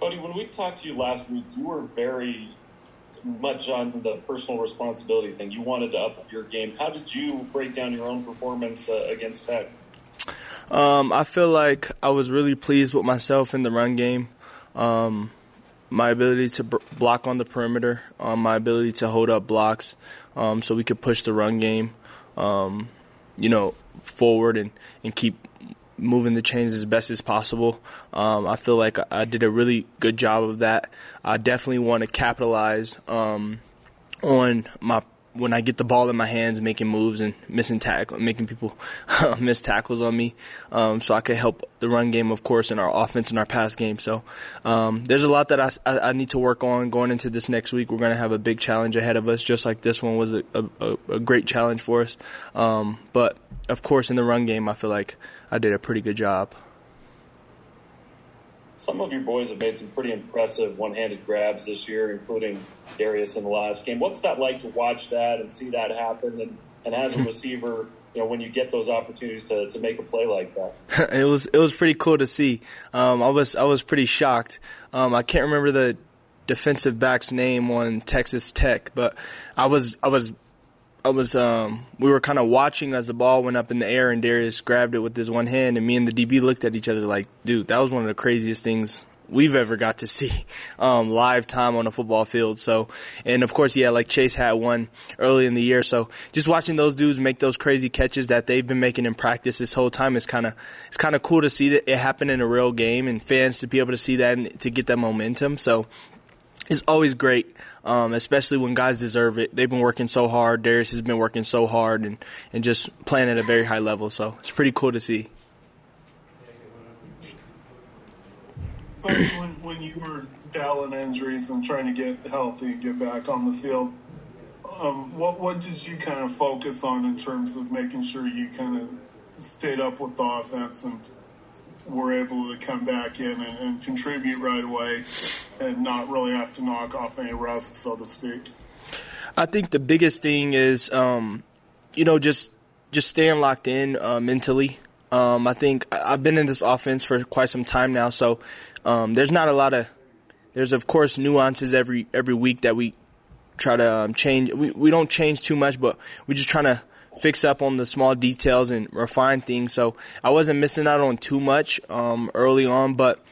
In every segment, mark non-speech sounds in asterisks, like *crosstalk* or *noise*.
Kody, when we talked to you last week, you were very much on the personal responsibility thing. You wanted to up your game. How did you break down your own performance uh, against Tech? Um, I feel like I was really pleased with myself in the run game. Um, my ability to b- block on the perimeter, um, my ability to hold up blocks, um, so we could push the run game, um, you know, forward and, and keep moving the chains as best as possible. Um, I feel like I did a really good job of that. I definitely want to capitalize um, on my when I get the ball in my hands, making moves and missing tackle, making people *laughs* miss tackles on me, um, so I could help the run game, of course, in our offense and our pass game. So um, there's a lot that I, I, I, need to work on going into this next week. We're going to have a big challenge ahead of us, just like this one was a, a, a great challenge for us. Um, but of course, in the run game, I feel like I did a pretty good job some of your boys have made some pretty impressive one-handed grabs this year, including Darius in the last game. What's that like to watch that and see that happen? And, and as a *laughs* receiver, you know, when you get those opportunities to, to make a play like that, *laughs* it was it was pretty cool to see. Um, I was I was pretty shocked. Um, I can't remember the defensive back's name on Texas Tech, but I was I was I was um, we were kind of watching as the ball went up in the air and Darius grabbed it with his one hand and me and the DB looked at each other like, dude, that was one of the craziest things we've ever got to see *laughs* um, live time on a football field. So, and of course, yeah, like Chase had one early in the year. So, just watching those dudes make those crazy catches that they've been making in practice this whole time is kind of it's kind of cool to see that it happen in a real game and fans to be able to see that and to get that momentum. So, it's always great, um, especially when guys deserve it. They've been working so hard. Darius has been working so hard and, and just playing at a very high level. So it's pretty cool to see. When, when you were battling injuries and trying to get healthy and get back on the field, um, what what did you kind of focus on in terms of making sure you kind of stayed up with the offense and were able to come back in and, and contribute right away and not really have to knock off any rust, so to speak? I think the biggest thing is, um, you know, just just staying locked in uh, mentally. Um, I think I've been in this offense for quite some time now, so um, there's not a lot of there's of course nuances every every week that we try to um, change. We we don't change too much, but we're just trying to fix up on the small details and refine things. So I wasn't missing out on too much um, early on, but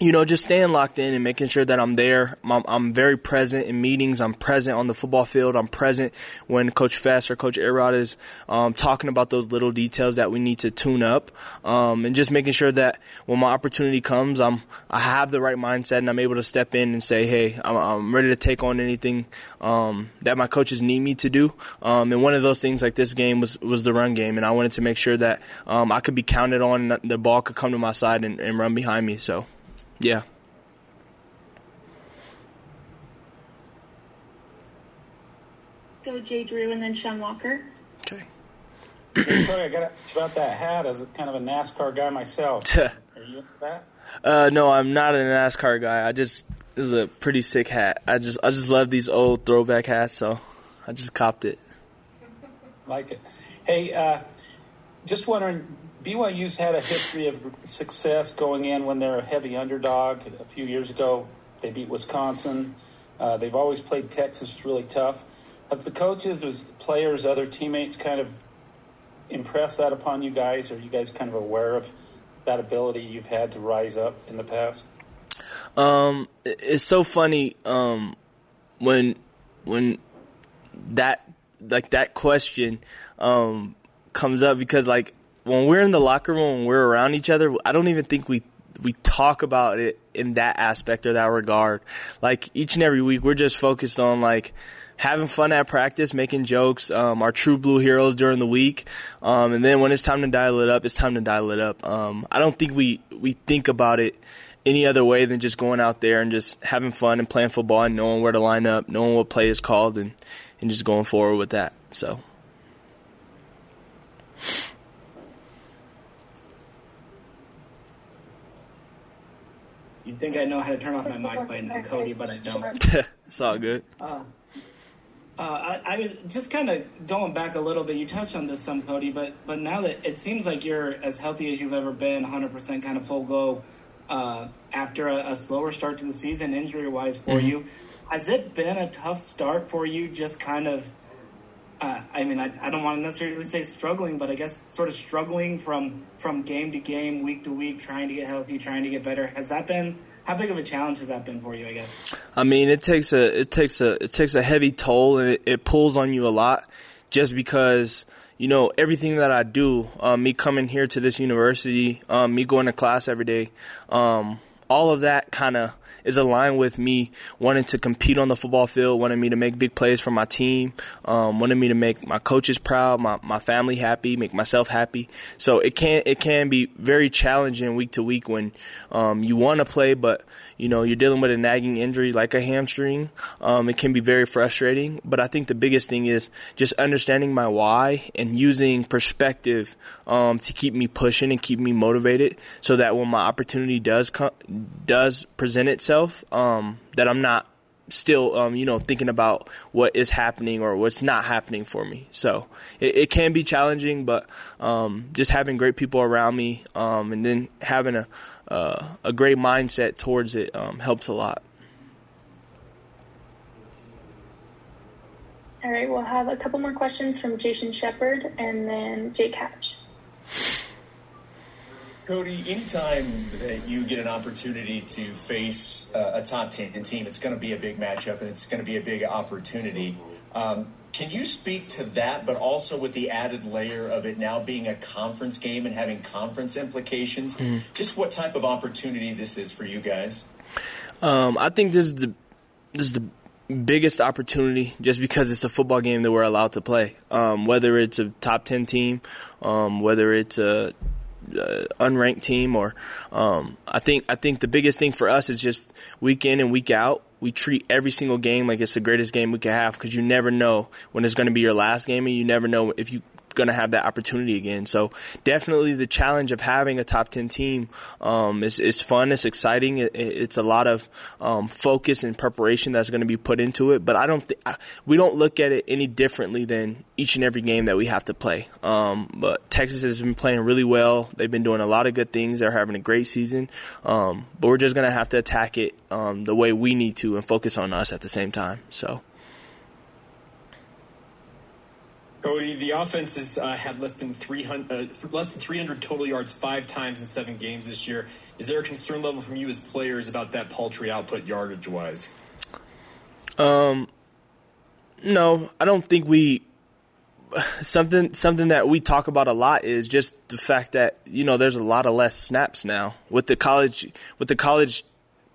you know, just staying locked in and making sure that I'm there. I'm, I'm, very present in meetings. I'm present on the football field. I'm present when Coach Fesi or Coach A-Rod is um, talking about those little details that we need to tune up, um, and just making sure that when my opportunity comes, I'm I have the right mindset and I'm able to step in and say, hey, I'm, I'm ready to take on anything um, that my coaches need me to do. Um, and one of those things like this game was was the run game, and I wanted to make sure that um, I could be counted on, the ball could come to my side and, and run behind me. So. Yeah. Go Jay Drew and then Sean Walker. Okay. Sorry, I got to ask about that hat as a kind of a NASCAR guy myself. *laughs* Are you into that? Uh, no, I'm not a NASCAR guy. I just this is a pretty sick hat. I just I just love these old throwback hats, so I just copped it. Like it. Hey, uh, just wondering, BYU's had a history of success going in when they're a heavy underdog. A few years ago, they beat Wisconsin. Uh, they've always played Texas really tough. Have the coaches, players, other teammates kind of impressed that upon you guys? Are you guys kind of aware of that ability you've had to rise up in the past? Um, it's so funny um, when when that like that question um, comes up because like when we're in the locker room and we're around each other, I don't even think we we talk about it in that aspect or that regard. Like each and every week, we're just focused on like having fun at practice, making jokes, um, our true blue heroes during the week, um, and then when it's time to dial it up, it's time to dial it up. Um, I don't think we we think about it any other way than just going out there and just having fun and playing football and knowing where to line up, knowing what play is called, and and just going forward with that. So. You'd think I know how to turn off my mic by now, *laughs* Kody, but I don't. *laughs* it's all good. Uh, uh, I, I, was just kind of going back a little bit. You touched on this some, Kody, but but now that it seems like you're as healthy as you've ever been, 100% kind of full go. Uh, after a, a slower start to the season, injury wise, for Mhm. you. Has it been a tough start for you? Just kind of, uh, I mean, I, I don't want to necessarily say struggling, but I guess sort of struggling from from game to game, week to week, trying to get healthy, trying to get better. Has that been how big of a challenge has that been for you? I guess. I mean, it takes a it takes a it takes a heavy toll and it, it pulls on you a lot, just because you know everything that I do, um, me coming here to this university, um, me going to class every day, um, all of that kind of is aligned with me wanting to compete on the football field, wanting me to make big plays for my team, um, wanting me to make my coaches proud, my, my family happy, make myself happy. So it can it can be very challenging week to week when um, you want to play, but you know you're dealing with a nagging injury like a hamstring. Um, it can be very frustrating. But I think the biggest thing is just understanding my why and using perspective um, to keep me pushing and keep me motivated, so that when my opportunity does come, does present itself, um, that I'm not still, um, you know, thinking about what is happening or what's not happening for me. So it, it can be challenging, but um, just having great people around me um, and then having a uh, a great mindset towards it um, helps a lot. All right, we'll have a couple more questions from Jason Shepard and then Jake Hatch. Kody, anytime that you get an opportunity to face uh, a top 10 team, it's going to be a big matchup and it's going to be a big opportunity. Um, can you speak to that, but also with the added layer of it now being a conference game and having conference implications? Just what type of opportunity this is for you guys? Um, I think this is the this is the biggest opportunity just because it's a football game that we're allowed to play. Um, whether it's a top ten team, um, whether it's a uh, unranked team, or um, I think I think the biggest thing for us is just week in and week out. We treat every single game like it's the greatest game we can have because you never know when it's going to be your last game, and you never know if you going to have that opportunity again. So definitely the challenge of having a top 10 team um, is, is fun. It's exciting. It, it's a lot of um, focus and preparation that's going to be put into it. But I don't th- we don't look at it any differently than each and every game that we have to play. Um, but Texas has been playing really well. They've been doing a lot of good things. They're having a great season. Um, but we're just going to have to attack it um, the way we need to and focus on us at the same time. So. Kody, the offense has uh, had less than 300, uh, less than 300 total yards five times in seven games this year. Is there a concern level from you as players about that paltry output yardage wise? Um, no, I don't think we. *sighs* Something something that we talk about a lot is just the fact that you know there's a lot of less snaps now with the college with the college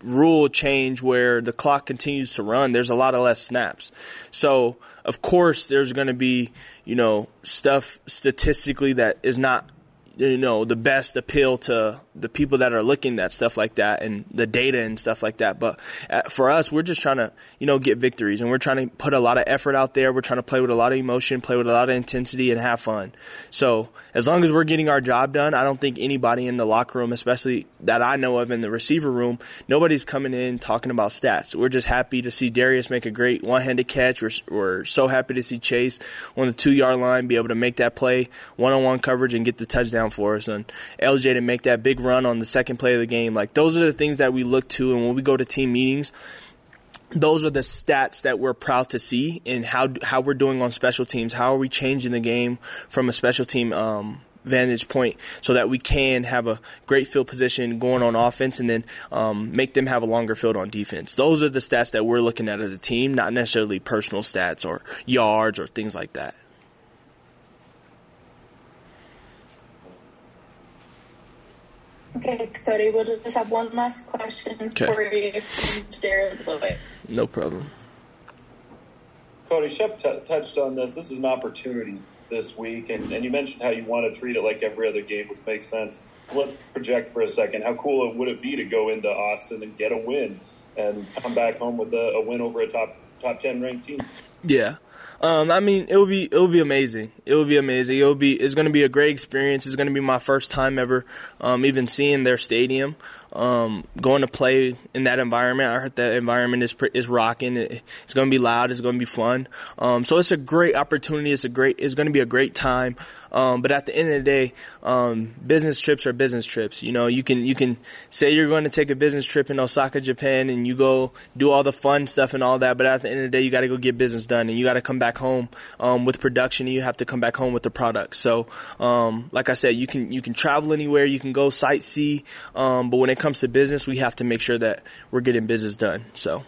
rule change where the clock continues to run, there's a lot of less snaps. So, of course, there's going to be, you know, stuff statistically that is not, you know, the best appeal to the people that are looking at stuff like that and the data and stuff like that. But uh, for us, we're just trying to, you know, get victories and we're trying to put a lot of effort out there. We're trying to play with a lot of emotion, play with a lot of intensity, and have fun. So as long as we're getting our job done, I don't think anybody in the locker room, especially that I know of in the receiver room, nobody's coming in talking about stats. We're just happy to see Darius make a great one-handed catch. We're, we're so happy to see Chase on the two-yard line be able to make that play, one-on-one coverage, and get the touchdown for us, and LJ to make that big run on the second play of the game. Like those are the things that we look to, and when we go to team meetings, those are the stats that we're proud to see, and how how we're doing on special teams. How are we changing the game from a special team um, vantage point so that we can have a great field position going on offense, and then um, make them have a longer field on defense. Those are the stats that we're looking at as a team, not necessarily personal stats or yards or things like that. Okay, Kody, we'll just have one last question Okay. for you from Jared Lloyd. No problem. Kody Shep t- touched on this. This is an opportunity this week, and, and you mentioned how you want to treat it like every other game, which makes sense. Let's project for a second. How cool would it be to go into Austin and get a win and come back home with a, a win over a top top ten ranked team? Yeah. Um, I mean, it will be it will be amazing. It will be amazing. It will be it's going to be a great experience. It's going to be my first time ever um, even seeing their stadium. Um, going to play in that environment. I heard that environment is is rocking. It's going to be loud. It's going to be fun. Um, so it's a great opportunity. It's a great. It's going to be a great time. Um, but at the end of the day, um, business trips are business trips. You know, you can you can say you're going to take a business trip in Osaka, Japan, and you go do all the fun stuff and all that. But at the end of the day, you got to go get business done, and you got to come back home um, with production. And you have to come back home with the product. So, um, like I said, you can you can travel anywhere, you can go sightsee. But when it comes to business, we have to make sure that we're getting business done. So.